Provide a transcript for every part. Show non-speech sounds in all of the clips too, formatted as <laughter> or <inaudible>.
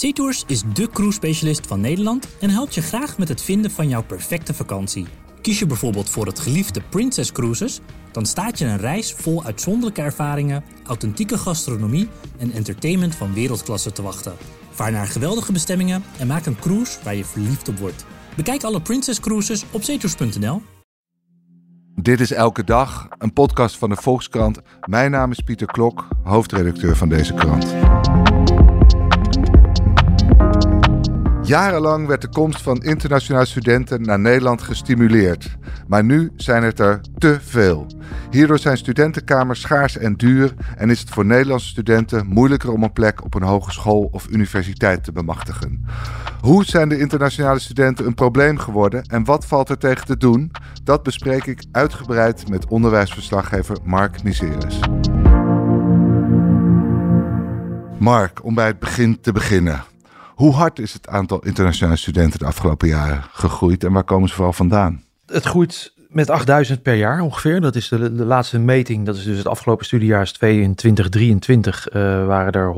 SeaTours is de cruise specialist van Nederland en helpt je graag met het vinden van jouw perfecte vakantie. Kies je bijvoorbeeld voor het geliefde Princess Cruises, dan staat je een reis vol uitzonderlijke ervaringen, authentieke gastronomie en entertainment van wereldklasse te wachten. Vaar naar geweldige bestemmingen en maak een cruise waar je verliefd op wordt. Bekijk alle Princess Cruises op zeetours.nl. Dit is Elke Dag, een podcast van de Volkskrant. Mijn naam is Pieter Klok, hoofdredacteur van deze krant. Jarenlang werd de komst van internationale studenten naar Nederland gestimuleerd. Maar nu zijn het er te veel. Hierdoor zijn studentenkamers schaars en duur en is het voor Nederlandse studenten moeilijker om een plek op een hogeschool of universiteit te bemachtigen. Hoe zijn de internationale studenten een probleem geworden en wat valt er tegen te doen? Dat bespreek ik uitgebreid met onderwijsverslaggever Mark Miseres. Mark, om bij het begin te beginnen. Hoe hard is het aantal internationale studenten de afgelopen jaren gegroeid en waar komen ze vooral vandaan? Het groeit met 8000 per jaar ongeveer. Dat is de, de laatste meting. Dat is dus het afgelopen studiejaar 2023 uh, waren er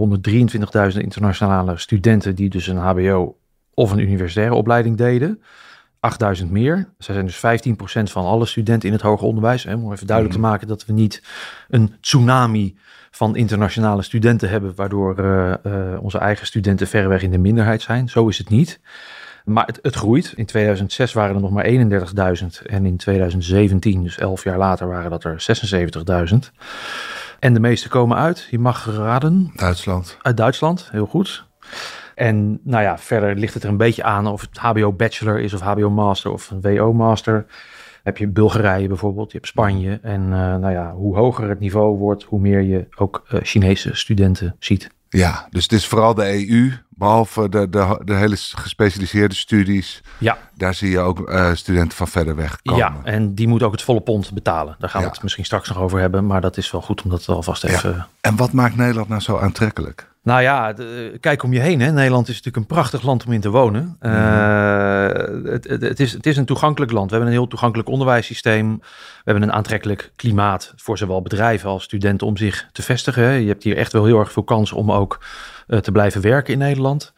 123.000 internationale studenten die dus een HBO of een universitaire opleiding deden. 8000 meer. Zij zijn dus 15% van alle studenten in het hoger onderwijs. Hè, om even duidelijk te maken dat we niet een tsunami van internationale studenten hebben, waardoor uh, uh, onze eigen studenten verreweg in de minderheid zijn. Zo is het niet. Maar het, het groeit. In 2006 waren er nog maar 31.000 en in 2017, dus 11 jaar later, waren dat er 76.000. En de meeste komen uit, je mag raden. Duitsland. Uit Duitsland, heel goed. En nou ja, verder ligt het er een beetje aan of het HBO Bachelor is of HBO Master of een WO Master heb je Bulgarije bijvoorbeeld, je hebt Spanje. En uh, nou ja, hoe hoger het niveau wordt, hoe meer je ook uh, Chinese studenten ziet. Ja, dus het is vooral de EU, behalve de, de, de hele gespecialiseerde studies. Ja. Daar zie je ook uh, studenten van verder weg komen. Ja, en die moeten ook het volle pond betalen. Daar gaan we het misschien straks nog over hebben, maar dat is wel goed om dat alvast even... Ja. En wat maakt Nederland nou zo aantrekkelijk? Nou ja, de, kijk om je heen. Hè. Nederland is natuurlijk een prachtig land om in te wonen. Uh, het, het, het, is, het is een toegankelijk land. We hebben een heel toegankelijk onderwijssysteem. We hebben een aantrekkelijk klimaat voor zowel bedrijven als studenten om zich te vestigen. Je hebt hier echt wel heel erg veel kans om ook uh, te blijven werken in Nederland.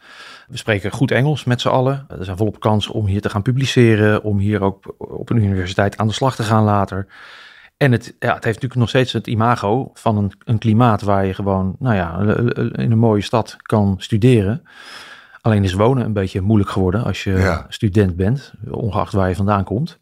We spreken goed Engels met z'n allen. Er zijn volop kansen om hier te gaan publiceren, om hier ook op een universiteit aan de slag te gaan later. En het, ja, het heeft natuurlijk nog steeds het imago van een, een klimaat waar je gewoon, nou ja, in een mooie stad kan studeren. Alleen is wonen een beetje moeilijk geworden als je ja. student bent, ongeacht waar je vandaan komt.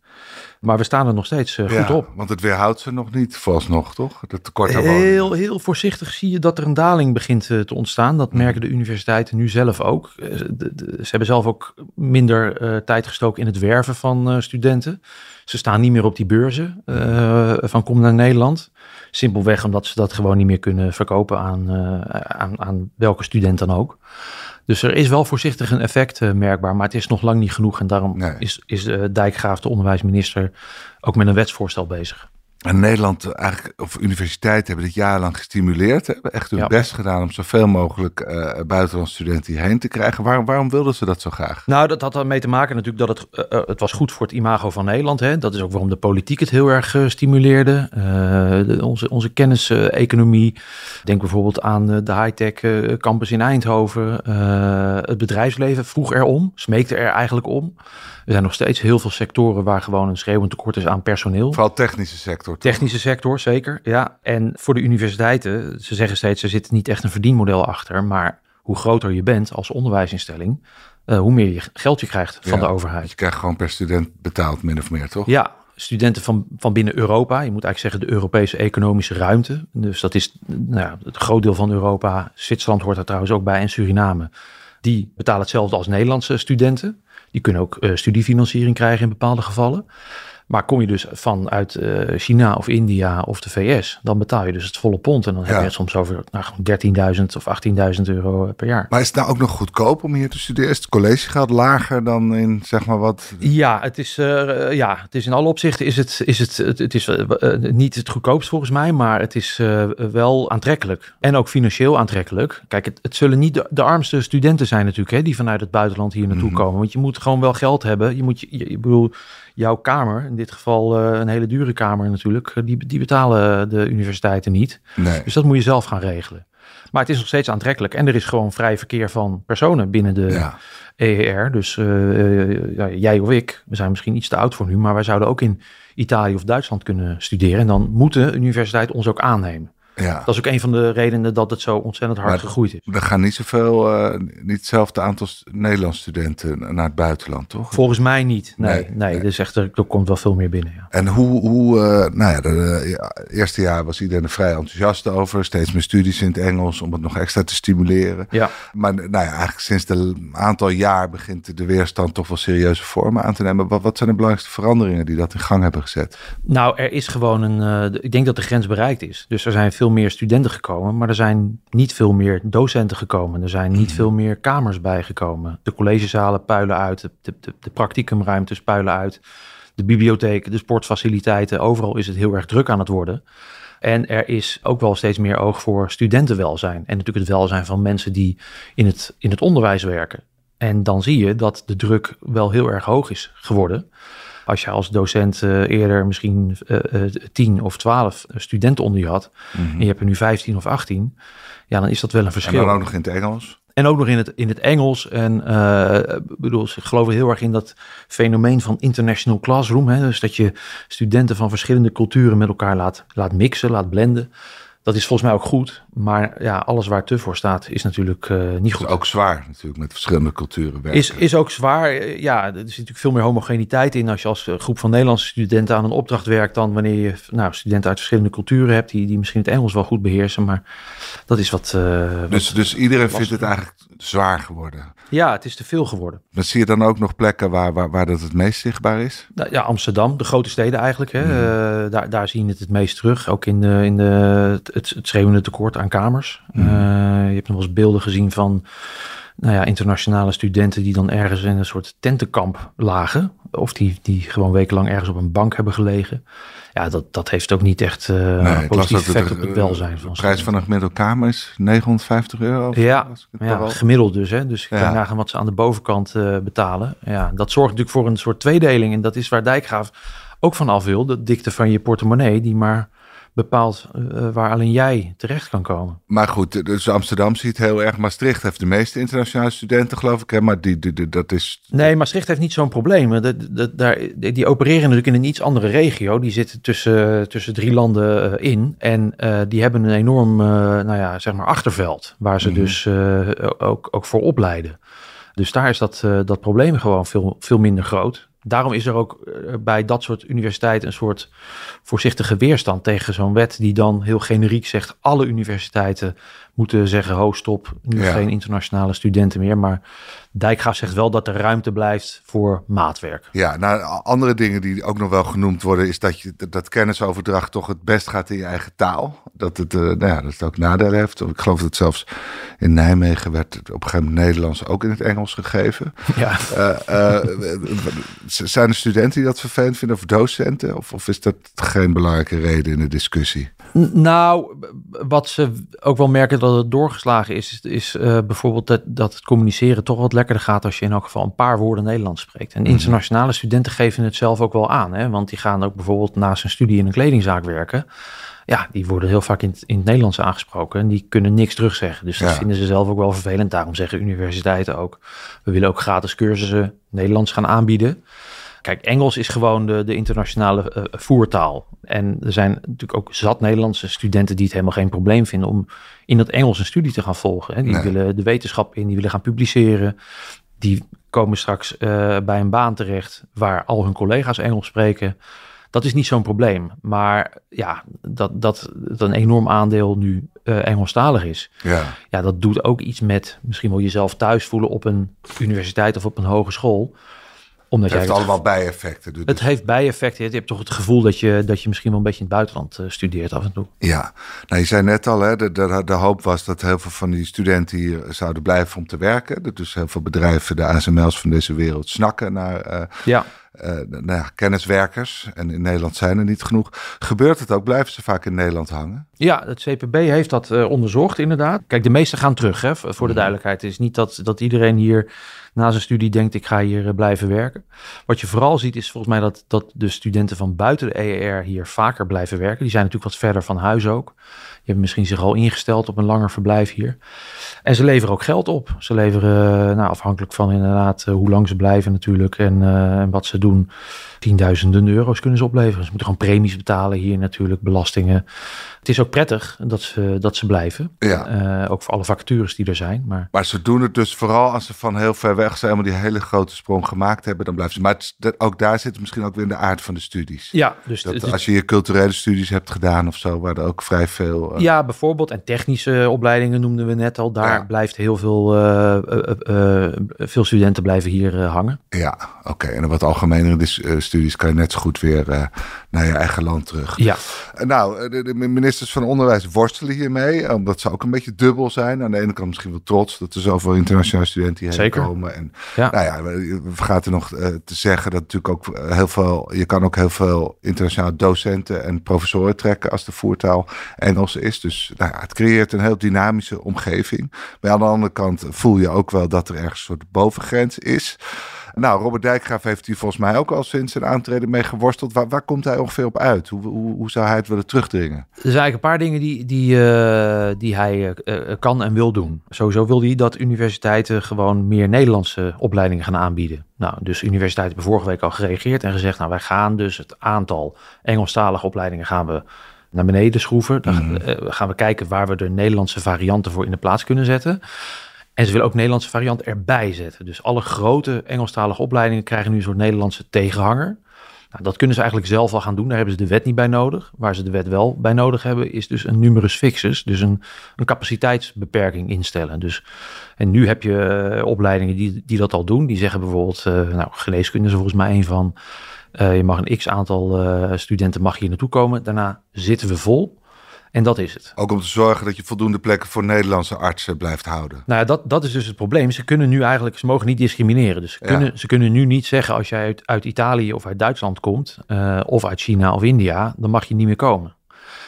Maar we staan er nog steeds uh, goed ja, op. Want het weerhoudt ze nog niet, vooralsnog, toch? Het tekort aan heel, heel voorzichtig zie je dat er een daling begint uh, te ontstaan. Dat merken de universiteiten nu zelf ook. De, ze hebben zelf ook minder tijd gestoken in het werven van studenten. Ze staan niet meer op die beurzen van kom naar Nederland. Simpelweg omdat ze dat gewoon niet meer kunnen verkopen aan, aan, aan welke student dan ook. Dus er is wel voorzichtig een effect uh, merkbaar, maar het is nog lang niet genoeg. En daarom nee. is, is Dijkgraaf, de onderwijsminister, ook met een wetsvoorstel bezig. En Nederland, eigenlijk, of universiteiten hebben dit jarenlang gestimuleerd. Hebben echt hun ja. best gedaan om zoveel mogelijk uh, buitenlandse studenten hierheen te krijgen. Waarom, waarom wilden ze dat zo graag? Nou, dat had ermee te maken natuurlijk dat het, uh, het was goed voor het imago van Nederland. Hè? Dat is ook waarom de politiek het heel erg uh, stimuleerde. De, onze, onze kenniseconomie. Denk bijvoorbeeld aan de high-tech campus in Eindhoven. het bedrijfsleven vroeg erom, smeekte er eigenlijk om. Er zijn nog steeds heel veel sectoren waar gewoon een schreeuwend tekort is aan personeel. Vooral technische sector. Technische sector, zeker. Ja. En voor de universiteiten, ze zeggen steeds, er zit niet echt een verdienmodel achter. Maar hoe groter je bent als onderwijsinstelling, uh, hoe meer je geld je krijgt van ja, de overheid. Je krijgt gewoon per student betaald, min of meer, toch? Ja, studenten van, van binnen Europa. Je moet eigenlijk zeggen de Europese economische ruimte. Dus dat is nou ja, het groot deel van Europa. Zwitserland hoort er trouwens ook bij en Suriname. Die betalen hetzelfde als Nederlandse studenten. Die kunnen ook uh, studiefinanciering krijgen in bepaalde gevallen. Maar kom je dus vanuit uh, China of India of de VS, dan betaal je dus het volle pond. En dan heb je het soms over nou, 13.000 of 18.000 euro per jaar. Maar is het nou ook nog goedkoop om hier te studeren? Is het collegegeld lager dan in zeg maar wat? Ja, het is, uh, ja, het is in alle opzichten is het, is het, het, het is uh, niet het goedkoopst volgens mij, maar het is wel aantrekkelijk. En ook financieel aantrekkelijk. Kijk, het, het zullen niet de, de, armste studenten zijn natuurlijk, hè, die vanuit het buitenland hier naartoe mm -hmm. komen. Want je moet gewoon wel geld hebben. Je moet, je, je, ik bedoel, jouw kamer, in dit geval uh, een hele dure kamer natuurlijk, die, die betalen de universiteiten niet. Nee. Dus dat moet je zelf gaan regelen. Maar het is nog steeds aantrekkelijk. En er is gewoon vrij verkeer van personen binnen de Ja. EER. Dus eh, eh, ja, jij of ik, we zijn misschien iets te oud voor nu, maar wij zouden ook in Italië of Duitsland kunnen studeren. En dan moet de universiteit ons ook aannemen. Ja. Dat is ook een van de redenen dat het zo ontzettend hard Maar- gegroeid is. Er gaan niet zoveel, eh, niet hetzelfde aantal Nederlandse studenten naar het buitenland, toch? Volgens mij niet. Nee, Nee, nee, nee. Dus echt, er, er komt wel veel meer binnen. Ja. En hoe, hoe eh, nou ja, de, de- ja, eerste jaar was iedereen er vrij enthousiast over. Steeds meer studies in het Engels om het nog extra te stimuleren. Ja. Maar nou ja, eigenlijk sinds een aantal jaar begint de weerstand toch wel serieuze vormen aan te nemen. Wat, wat zijn de belangrijkste veranderingen die dat in gang hebben gezet? Nou, er is gewoon een. eh, ik denk dat de grens bereikt is. Dus er zijn veel meer studenten gekomen, maar er zijn niet veel meer docenten gekomen. Er zijn niet veel meer kamers bijgekomen. De collegezalen puilen uit, de, de, de, practicumruimtes puilen uit, de bibliotheken, de sportfaciliteiten. Overal is het heel erg druk aan het worden. En er is ook wel steeds meer oog voor studentenwelzijn. En natuurlijk het welzijn van mensen die in het, in het onderwijs werken. En dan zie je dat de druk wel heel erg hoog is geworden. Als je als docent eh, eerder misschien eh, eh, 10 of 12 studenten onder je had. En je hebt er nu 15 of 18. Ja, dan is dat wel een En verschil. dan ook nog in het Engels. En ook nog in het, in het Engels. En ik bedoel, ze geloven heel erg in dat fenomeen van international classroom. Hè? Dus dat je studenten van verschillende culturen met elkaar laat, laat mixen, laat blenden. Dat is volgens mij ook goed. Maar ja, alles waar te voor staat is natuurlijk eh, niet goed. is ook zwaar natuurlijk met verschillende culturen werken. Is, is ook zwaar. Eh, Ja, er zit natuurlijk veel meer homogeniteit in als je als eh, groep van Nederlandse studenten aan een opdracht werkt dan wanneer je nou, studenten uit verschillende culturen hebt die, die misschien het Engels wel goed beheersen. Maar dat is wat. wat- dus, dus iedereen vindt het eigenlijk zwaar geworden. ja, het is te veel geworden. Dan zie je dan ook nog plekken waar, waar, waar dat het meest zichtbaar is. Nou, ja, Amsterdam, de grote steden eigenlijk. Hè, Mhm. Daar, daar zie je het het meest terug. Ook in, de, in de, het, het schreeuwende tekort aan kamers. Mhm. Eh, je hebt nog wel eens beelden gezien van nou ja, internationale studenten die dan ergens in een soort tentenkamp lagen. Of die, die gewoon wekenlang ergens op een bank hebben gelegen. Ja, dat, dat heeft ook niet echt eh Nee, positief effect de- op het welzijn van De prijs van een gemiddelde kamer is 950 euro. of Ja, Ja, gemiddeld dus. Hè? Dus ik Ja. kan nagaan wat ze aan de bovenkant eh, betalen. Ja, dat zorgt natuurlijk voor een soort tweedeling. En dat is waar Dijkgraaf ook van af wil. De dikte van je portemonnee, die maar bepaalt eh, waar alleen jij terecht kan komen. Maar goed, dus Amsterdam ziet heel erg. Maastricht heeft de meeste internationale studenten, geloof ik. Hè? Maar die, die, die- dat is. Nee, Maastricht heeft niet zo'n probleem. Dat, dat, daar, die opereren natuurlijk in een iets andere regio. Die zitten tussen, tussen drie landen eh, in. En eh, die hebben een enorm nou ja, zeg maar achterveld. Waar ze Mhm. dus ook, ook voor opleiden. Dus daar is dat, dat probleem gewoon veel, veel minder groot. Daarom is er ook eh, bij dat soort universiteiten een soort voorzichtige weerstand tegen zo'n wet die dan heel generiek zegt alle universiteiten moeten zeggen ho stop, nu Ja. geen internationale studenten meer. Maar Dijkgraaf zegt wel dat er ruimte blijft voor maatwerk. Ja, nou, andere dingen die ook nog wel genoemd worden, is dat, je, dat kennisoverdracht toch het best gaat in je eigen taal. Dat het, eh, nou ja, dat het ook nadelen heeft. Ik geloof dat zelfs in Nijmegen werd het op een gegeven moment Nederlands ook in het Engels gegeven. <laughs> Ja. Eh, eh, zijn er studenten die dat vervelend vinden of docenten? Of, of is dat geen belangrijke reden in de discussie? Nou, wat ze ook wel merken dat het doorgeslagen is, is, is eh, bijvoorbeeld dat, dat het communiceren toch wat lekkerder gaat als je in elk geval een paar woorden Nederlands spreekt. En internationale studenten geven het zelf ook wel aan, hè? want die gaan ook bijvoorbeeld naast hun studie in een kledingzaak werken. Ja, die worden heel vaak in het, in het Nederlands aangesproken en die kunnen niks terugzeggen. Dus dat Ja. vinden ze zelf ook wel vervelend. Daarom zeggen universiteiten ook, we willen ook gratis cursussen Nederlands gaan aanbieden. Kijk, Engels is gewoon de, de internationale eh, voertaal. En er zijn natuurlijk ook zat Nederlandse studenten die het helemaal geen probleem vinden om in dat Engels een studie te gaan volgen. Hè. Die Nee. willen de wetenschap in, die willen gaan publiceren. Die komen straks eh, bij een baan terecht waar al hun collega's Engels spreken. Dat is niet zo'n probleem. Maar ja, dat, dat, dat een enorm aandeel nu eh, Engelstalig is. Ja, Ja, dat doet ook iets met misschien wel jezelf thuis voelen op een universiteit of op een hogeschool. Omdat het heeft jij allemaal bijeffecten. Dus- het heeft bijeffecten. Je hebt toch het gevoel dat je, dat je misschien wel een beetje in het buitenland eh, studeert af en toe. Ja, nou, je zei net al, hè, de, de, de hoop was dat heel veel van die studenten hier zouden blijven om te werken. Dat dus heel veel bedrijven, de ASML's van deze wereld, snakken naar, eh, Ja, nou ja, kenniswerkers. En in Nederland zijn er niet genoeg. Gebeurt het ook? Blijven ze vaak in Nederland hangen? Ja, het CPB heeft dat onderzocht inderdaad. Kijk, de meesten gaan terug, hè, voor de mhm. duidelijkheid. Het is niet dat, dat iedereen hier na zijn studie denkt ik ga hier eh, blijven werken. Wat je vooral ziet is volgens mij dat, dat de studenten van buiten de EER hier vaker blijven werken. Die zijn natuurlijk wat verder van huis ook. Die hebben misschien zich al ingesteld op een langer verblijf hier. En ze leveren ook geld op. Ze leveren, eh, nou, afhankelijk van inderdaad eh, hoe lang ze blijven natuurlijk en, en wat ze doen, tienduizenden euro's kunnen ze opleveren. Ze moeten gewoon premies betalen hier natuurlijk, belastingen. Het is ook prettig dat ze, dat ze blijven. Ja. Uh, ook voor alle vacatures die er zijn. Maar... maar ze doen het dus vooral als ze van heel ver weg zijn, maar die hele grote sprong gemaakt hebben, dan blijven ze. Maar het, ook daar zit misschien ook weer in de aard van de studies. Ja, dus dat, als je je culturele studies hebt gedaan of zo, waar er ook vrij veel. Uh... Ja, bijvoorbeeld. En technische opleidingen noemden we net al. Daar blijft heel veel, uh, veel studenten blijven hier hangen. Ja, oké. En wat algemenere studies kan je net zo goed weer naar je eigen land terug. Ja. nou, de, de ministers van Onderwijs worstelen hiermee, omdat ze ook een beetje dubbel zijn. Aan de ene kant misschien wel trots dat er zoveel internationale studenten hierheen Zeker. komen. En ja. nou ja, we vergaten nog uh, te zeggen dat natuurlijk ook heel veel, je kan ook heel veel internationale docenten en professoren trekken als de voertaal Engels is. Dus nou ja, het creëert een heel dynamische omgeving. Maar aan de andere kant voel je ook wel dat er ergens een soort bovengrens is. Nou, Robert Dijkgraaf heeft hier volgens mij ook al sinds zijn aantreden mee geworsteld. Waar, komt hij ongeveer op uit? Hoe, hoe, hoe zou hij het willen terugdringen? Er zijn eigenlijk een paar dingen die, die, uh, die hij uh, kan en wil doen. Sowieso wil hij dat universiteiten gewoon meer Nederlandse opleidingen gaan aanbieden. Nou, dus universiteiten hebben vorige week al gereageerd en gezegd... nou, wij gaan dus het aantal Engelstalige opleidingen gaan we naar beneden schroeven. Dan mhm. gaan we kijken waar we de Nederlandse varianten voor in de plaats kunnen zetten. En ze willen ook Nederlandse variant erbij zetten. Dus alle grote Engelstalige opleidingen krijgen nu een soort Nederlandse tegenhanger. Nou, dat kunnen ze eigenlijk zelf al gaan doen. Daar hebben ze de wet niet bij nodig. Waar ze de wet wel bij nodig hebben, is dus een numerus fixus. Dus een, een capaciteitsbeperking instellen. Dus, en nu heb je eh, opleidingen die, die dat al doen. Die zeggen bijvoorbeeld, uh, nou, geneeskunde is volgens mij een van. Uh, je mag een x aantal studenten mag hier naartoe komen. Daarna zitten we vol. En dat is het. Ook om te zorgen dat je voldoende plekken voor Nederlandse artsen blijft houden. Nou ja, dat, dat is dus het probleem. Ze kunnen nu eigenlijk, ze mogen niet discrimineren. Dus ze, kunnen, ze kunnen nu niet zeggen als jij uit, uit Italië of uit Duitsland komt, uh, of uit China of India, dan mag je niet meer komen.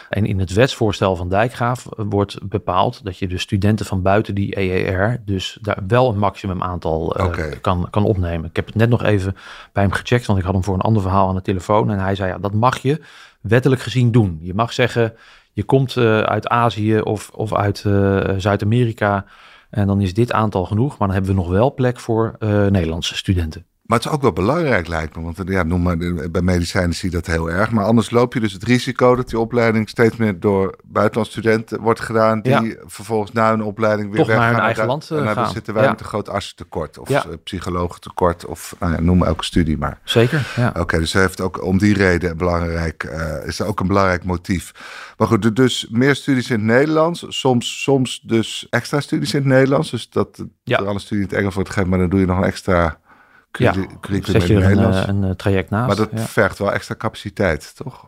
En in het wetsvoorstel van Dijkgraaf wordt bepaald dat je de studenten van buiten die EER dus daar wel een maximum aantal uh, kan, kan opnemen. Ik heb het net nog even bij hem gecheckt, want ik had hem voor een ander verhaal aan de telefoon. En hij zei, ja, dat mag je wettelijk gezien doen. Je mag zeggen, je komt uh, uit Azië of, of uit uh, Zuid-Amerika en dan is dit aantal genoeg. Maar dan hebben we nog wel plek voor Nederlandse studenten. Maar het is ook wel belangrijk, lijkt me. Want ja, noem maar, bij medicijnen zie je dat heel erg. Maar anders loop je dus het risico dat die opleiding steeds meer door buitenlandse studenten wordt gedaan. Die vervolgens na hun opleiding weer Toch weggaan. naar hun eigen land en dan zitten wij met een groot artsentekort. Of ja. psychologen tekort. Of nou ja, noem elke studie maar. Zeker, ja. Oké, dus heeft ook om die reden belangrijk, uh, is ook een belangrijk motief. Maar goed, dus meer studies in het Nederlands. Soms, soms dus extra studies in het Nederlands. Dus dat er alle studie in het Engels wordt gegeven. Maar dan doe je nog een extra ja, een, eh, een, eh, traject naast. Maar dat vergt wel extra capaciteit, toch?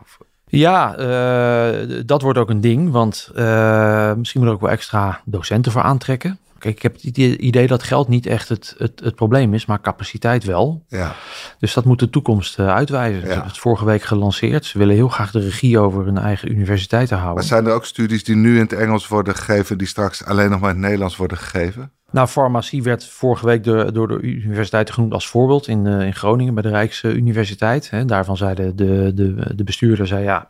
Ja, uh, dat wordt ook een ding, want uh, misschien moet er ook wel extra docenten voor aantrekken. Kijk, ik heb het idee dat geld niet echt het, het, het probleem is, maar capaciteit wel. Ja. Dus dat moet de toekomst uitwijzen. Ze hebben het vorige week gelanceerd. Ze willen heel graag de regie over hun eigen universiteit houden. Maar zijn er ook studies die nu in het Engels worden gegeven, die straks alleen nog maar in het Nederlands worden gegeven? Nou, farmacie werd vorige week door, door de universiteit genoemd als voorbeeld in, uh, in Groningen bij de Rijksuniversiteit. Hè. Daarvan zeiden de, de, de bestuurder, zei ja,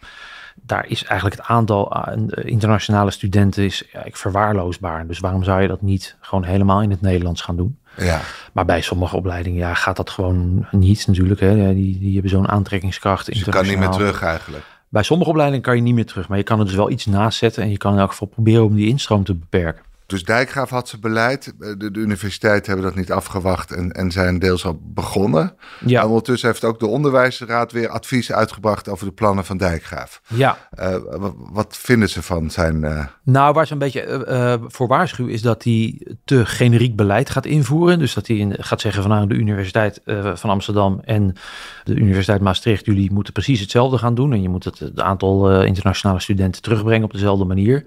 daar is eigenlijk het aantal uh, internationale studenten is ja, verwaarloosbaar. Dus waarom zou je dat niet gewoon helemaal in het Nederlands gaan doen? Ja. Maar bij sommige opleidingen ja, gaat dat gewoon niet natuurlijk. Hè. Die, die hebben zo'n aantrekkingskracht. Dus je kan niet meer terug eigenlijk. Bij sommige opleidingen kan je niet meer terug, maar je kan er dus wel iets naast zetten en je kan in elk geval proberen om die instroom te beperken. Dus Dijkgraaf had zijn beleid. Eh, de, de universiteiten hebben dat niet afgewacht en, en zijn deels al begonnen. Ja. En ondertussen heeft ook de onderwijsraad weer advies uitgebracht over de plannen van Dijkgraaf. Ja. Uh, wat, vinden ze van zijn... Uh... Nou, waar ze een beetje uh, voor waarschuwen is dat hij te generiek beleid gaat invoeren. Dus dat hij in, gaat zeggen van nou, de Universiteit van Amsterdam en de Universiteit Maastricht, jullie moeten precies hetzelfde gaan doen. En je moet het, het aantal internationale studenten terugbrengen op dezelfde manier.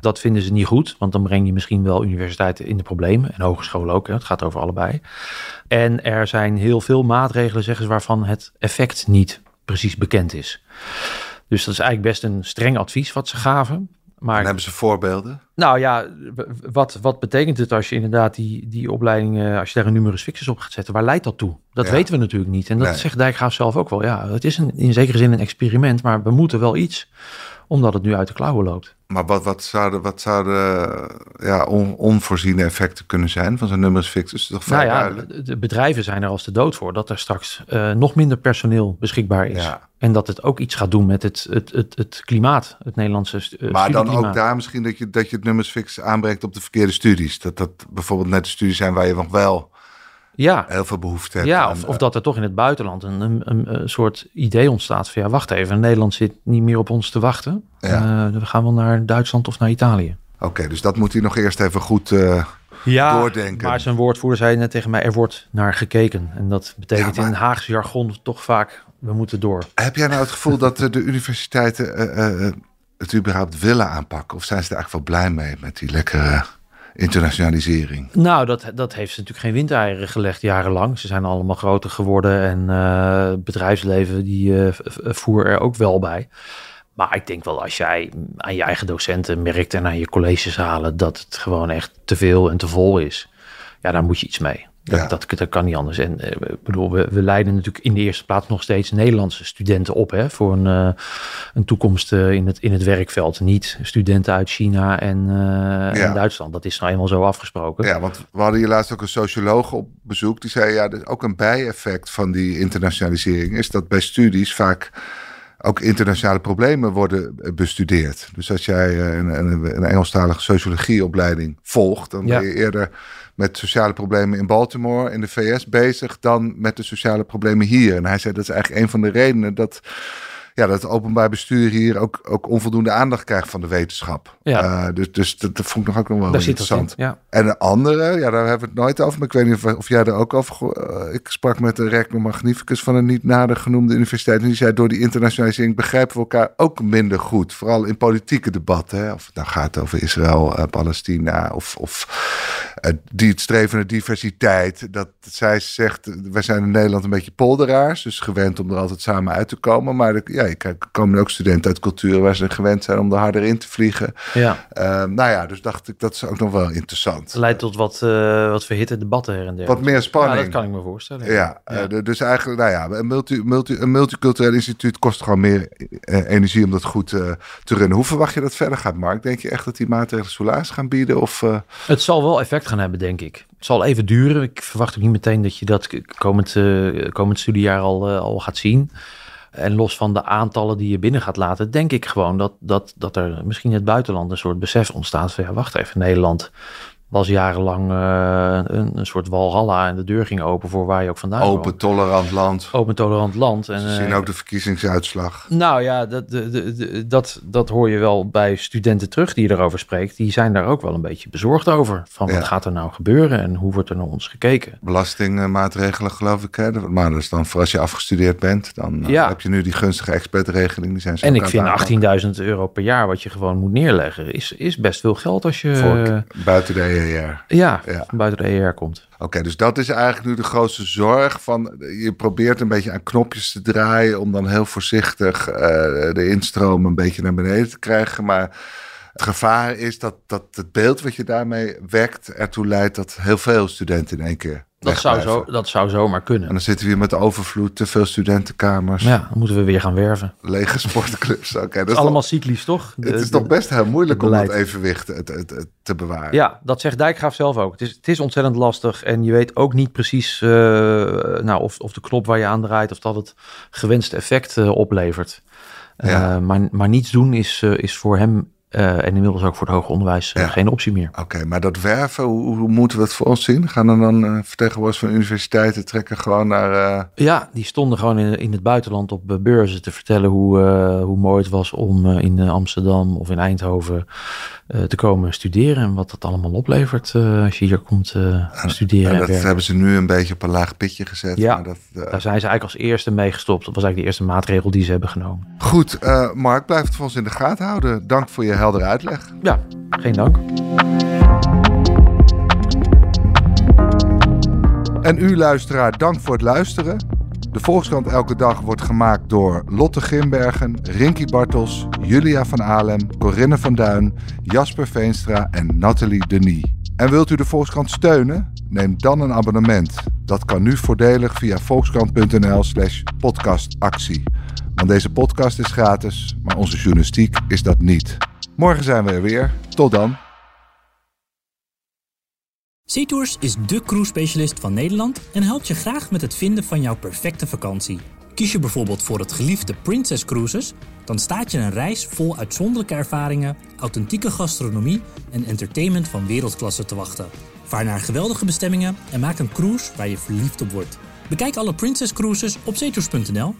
Dat vinden ze niet goed, want dan breng je misschien wel universiteiten in de problemen. En hogescholen ook, hè. het gaat over allebei. En er zijn heel veel maatregelen, zeggen ze, waarvan het effect niet precies bekend is. Dus dat is eigenlijk best een streng advies wat ze gaven. Maar En hebben ze voorbeelden? nou ja, wat, wat betekent het als je inderdaad die, die opleiding, als je daar een numerus fixus op gaat zetten, waar leidt dat toe? Dat Ja. weten we natuurlijk niet. En dat Nee. zegt Dijkgraaf zelf ook wel. Ja, het is een, in zekere zin een experiment, maar we moeten wel iets, omdat het nu uit de klauwen loopt. Maar wat, wat zouden, wat zouden ja, on- onvoorziene effecten kunnen zijn van zo'n? Dat is toch Nou ja, de, de bedrijven zijn er als de dood voor dat er straks eh, nog minder personeel beschikbaar is. Ja. En dat het ook iets gaat doen met het, het, het, het klimaat, het Nederlandse eh, Maar dan ook daar misschien dat je, dat je het numerus fixus aanbrengt op de verkeerde studies. Dat dat bijvoorbeeld net de studies zijn waar je nog wel Ja, heel veel behoefte hebt. Ja, aan, of, of eh, dat er toch in het buitenland een, een, een, een soort idee ontstaat van ja, wacht even, Nederland zit niet meer op ons te wachten. Ja. Eh, we gaan wel naar Duitsland of naar Italië. Oké, dus dat moet hij nog eerst even goed... eh, Ja, Doordenken. maar zijn woordvoerder zei net tegen mij, er wordt naar gekeken. En dat betekent Ja, maar- in Haags jargon toch vaak, we moeten door. heb jij nou het gevoel dat eh, de universiteiten eh, eh, het überhaupt willen aanpakken? Of zijn ze er eigenlijk wel blij mee met die lekkere internationalisering? Nou, dat, dat heeft ze natuurlijk geen windeieren gelegd jarenlang. Ze zijn allemaal groter geworden en eh, bedrijfsleven die eh, voer er ook wel bij. Maar ik denk wel als jij aan je eigen docenten merkt en aan je collegezalen dat het gewoon echt te veel en te vol is. Ja, daar moet je iets mee. Dat, Ja. dat, dat kan niet anders. En eh, bedoel, we, we leiden natuurlijk in de eerste plaats nog steeds Nederlandse studenten op hè, voor een, eh, een toekomst eh, in, het, in het werkveld. Niet studenten uit China en, Ja. en Duitsland. Dat is nou eenmaal zo afgesproken. Ja, want we hadden hier laatst ook een socioloog op bezoek. Die zei, ja, is ook een bijeffect van die internationalisering... is dat bij studies vaak ook internationale problemen worden bestudeerd. Dus als jij een, een, een Engelstalige sociologieopleiding volgt... dan ben je eerder met sociale problemen in Baltimore in de VS bezig... dan met de sociale problemen hier. En hij zei, dat is eigenlijk een van de redenen dat... Ja, dat het openbaar bestuur hier ook, ook onvoldoende aandacht krijgt van de wetenschap. Ja. Eh, dus, dus dat, dat vond ik nog ook nog wel Daar in. interessant. Ja. En de andere, ja, daar hebben we het nooit over. Maar ik weet niet of, of jij er ook over... eh, ik sprak met de rector magnificus van een niet nader genoemde universiteit. En die zei, door die internationalisering begrijpen we elkaar ook minder goed. Vooral in politieke debatten. Hè? Of het nou gaat over Israël, eh, Palestina of... of die het streven naar diversiteit. Dat zij zegt, eh, wij zijn in Nederland een beetje polderaars. Dus gewend om er altijd samen uit te komen. Maar er- ja, er komen ook studenten uit culturen waar ze gewend zijn om er harder in te vliegen. ja. Eh, nou ja, dus dacht ik, dat is ook nog wel interessant. Het leidt tot wat, eh, wat verhitte debatten her en der. Wat meer spanning. Ja, dat kan ik me voorstellen. Ja, eh, dus eigenlijk, nou ja, een, multi, multi, een multicultureel instituut kost gewoon meer eh, energie om dat goed eh, te runnen. Hoe verwacht je dat verder gaat, Mark? Denk je echt dat die maatregelen soelaas gaan bieden? Of, eh, Het zal wel effect gaan hebben, denk ik. Het zal even duren. Ik verwacht ook niet meteen dat je dat komend, eh, komend studiejaar al, eh, al gaat zien. En los van de aantallen die je binnen gaat laten, denk ik gewoon dat, dat, dat er misschien in het buitenland een soort besef ontstaat van ja, wacht even, Nederland was jarenlang eh, een, een soort walhalla en de deur ging open voor waar je ook vandaan open, kwam. tolerant land. Open, tolerant land. En, Ze eh, zien ook de verkiezingsuitslag. Nou ja, dat, de- de- de- dat, dat hoor je wel bij studenten terug die je erover spreekt. Die zijn daar ook wel een beetje bezorgd over. Van Ja. wat gaat er nou gebeuren en hoe wordt er naar ons gekeken? Belastingmaatregelen, geloof ik. Hè? Maar dat is dan voor als je afgestudeerd bent, dan eh, Ja. heb je nu die gunstige expertregeling. Die zijn En ik vind het aanpakken. 18.000 euro per jaar wat je gewoon moet neerleggen, is, is best veel geld als je Voor buiten de EER. ja, Ja. buiten de ER komt. Oké, dus dat is eigenlijk nu de grootste zorg. Van, je probeert een beetje aan knopjes te draaien om dan heel voorzichtig eh, de instroom een beetje naar beneden te krijgen. Maar het gevaar is dat, dat het beeld wat je daarmee wekt ertoe leidt dat heel veel studenten in één keer Dat zou, zo, dat zou zomaar En kunnen. dan zitten we hier met overvloed, te veel studentenkamers, Ja, dan moeten we weer gaan werven. lege sportclubs. Oké, dat is <laughs> is allemaal cyclisch, toch? het is toch best heel moeilijk om dat evenwicht te, te, te- te bewaren. Ja, dat zegt Dijkgraaf zelf ook. Het is, het is ontzettend lastig en je weet ook niet precies eh, nou, of, of de knop waar je aan draait, of dat het gewenste effect eh, oplevert. Eh, maar, maar niets doen is, is voor hem eh, en inmiddels ook voor het hoger onderwijs eh, Ja. geen optie meer. Oké, maar dat werven, hoe, hoe moeten we het voor ons zien? Gaan er dan eh, vertegenwoordigers van universiteiten trekken gewoon naar... Ja, die stonden gewoon in, in het buitenland op beurzen te vertellen hoe, hoe mooi het was om in Amsterdam of in Eindhoven te komen studeren. En wat dat allemaal oplevert als je hier komt studeren en en dat hebben ze nu een beetje op een laag pitje gezet. Ja. Maar dat, Daar zijn ze eigenlijk als eerste mee gestopt. Dat was eigenlijk de eerste maatregel die ze hebben genomen. Goed, Mark, blijf het voor ons in de gaten houden. Dank voor je heldere uitleg. Ja, geen dank. En u luisteraar, dank voor het luisteren. De Volkskrant Elke Dag wordt gemaakt door Lotte Grimbergen, Rinky Bartels, Julia van Alem, Corinne van Duin, Jasper Veenstra en Nathalie Denis. En wilt u de Volkskrant steunen? Neem dan een abonnement. Dat kan nu voordelig via volkskrant.nl slash podcastactie. Want deze podcast is gratis, maar onze journalistiek is dat niet. Morgen zijn we er weer. Tot dan. SeaTours is de cruise specialist van Nederland en helpt je graag met het vinden van jouw perfecte vakantie. Kies je bijvoorbeeld voor het geliefde Princess Cruises, dan staat je een reis vol uitzonderlijke ervaringen, authentieke gastronomie en entertainment van wereldklasse te wachten. Vaar naar geweldige bestemmingen en maak een cruise waar je verliefd op wordt. Bekijk alle Princess Cruises op zeetours.nl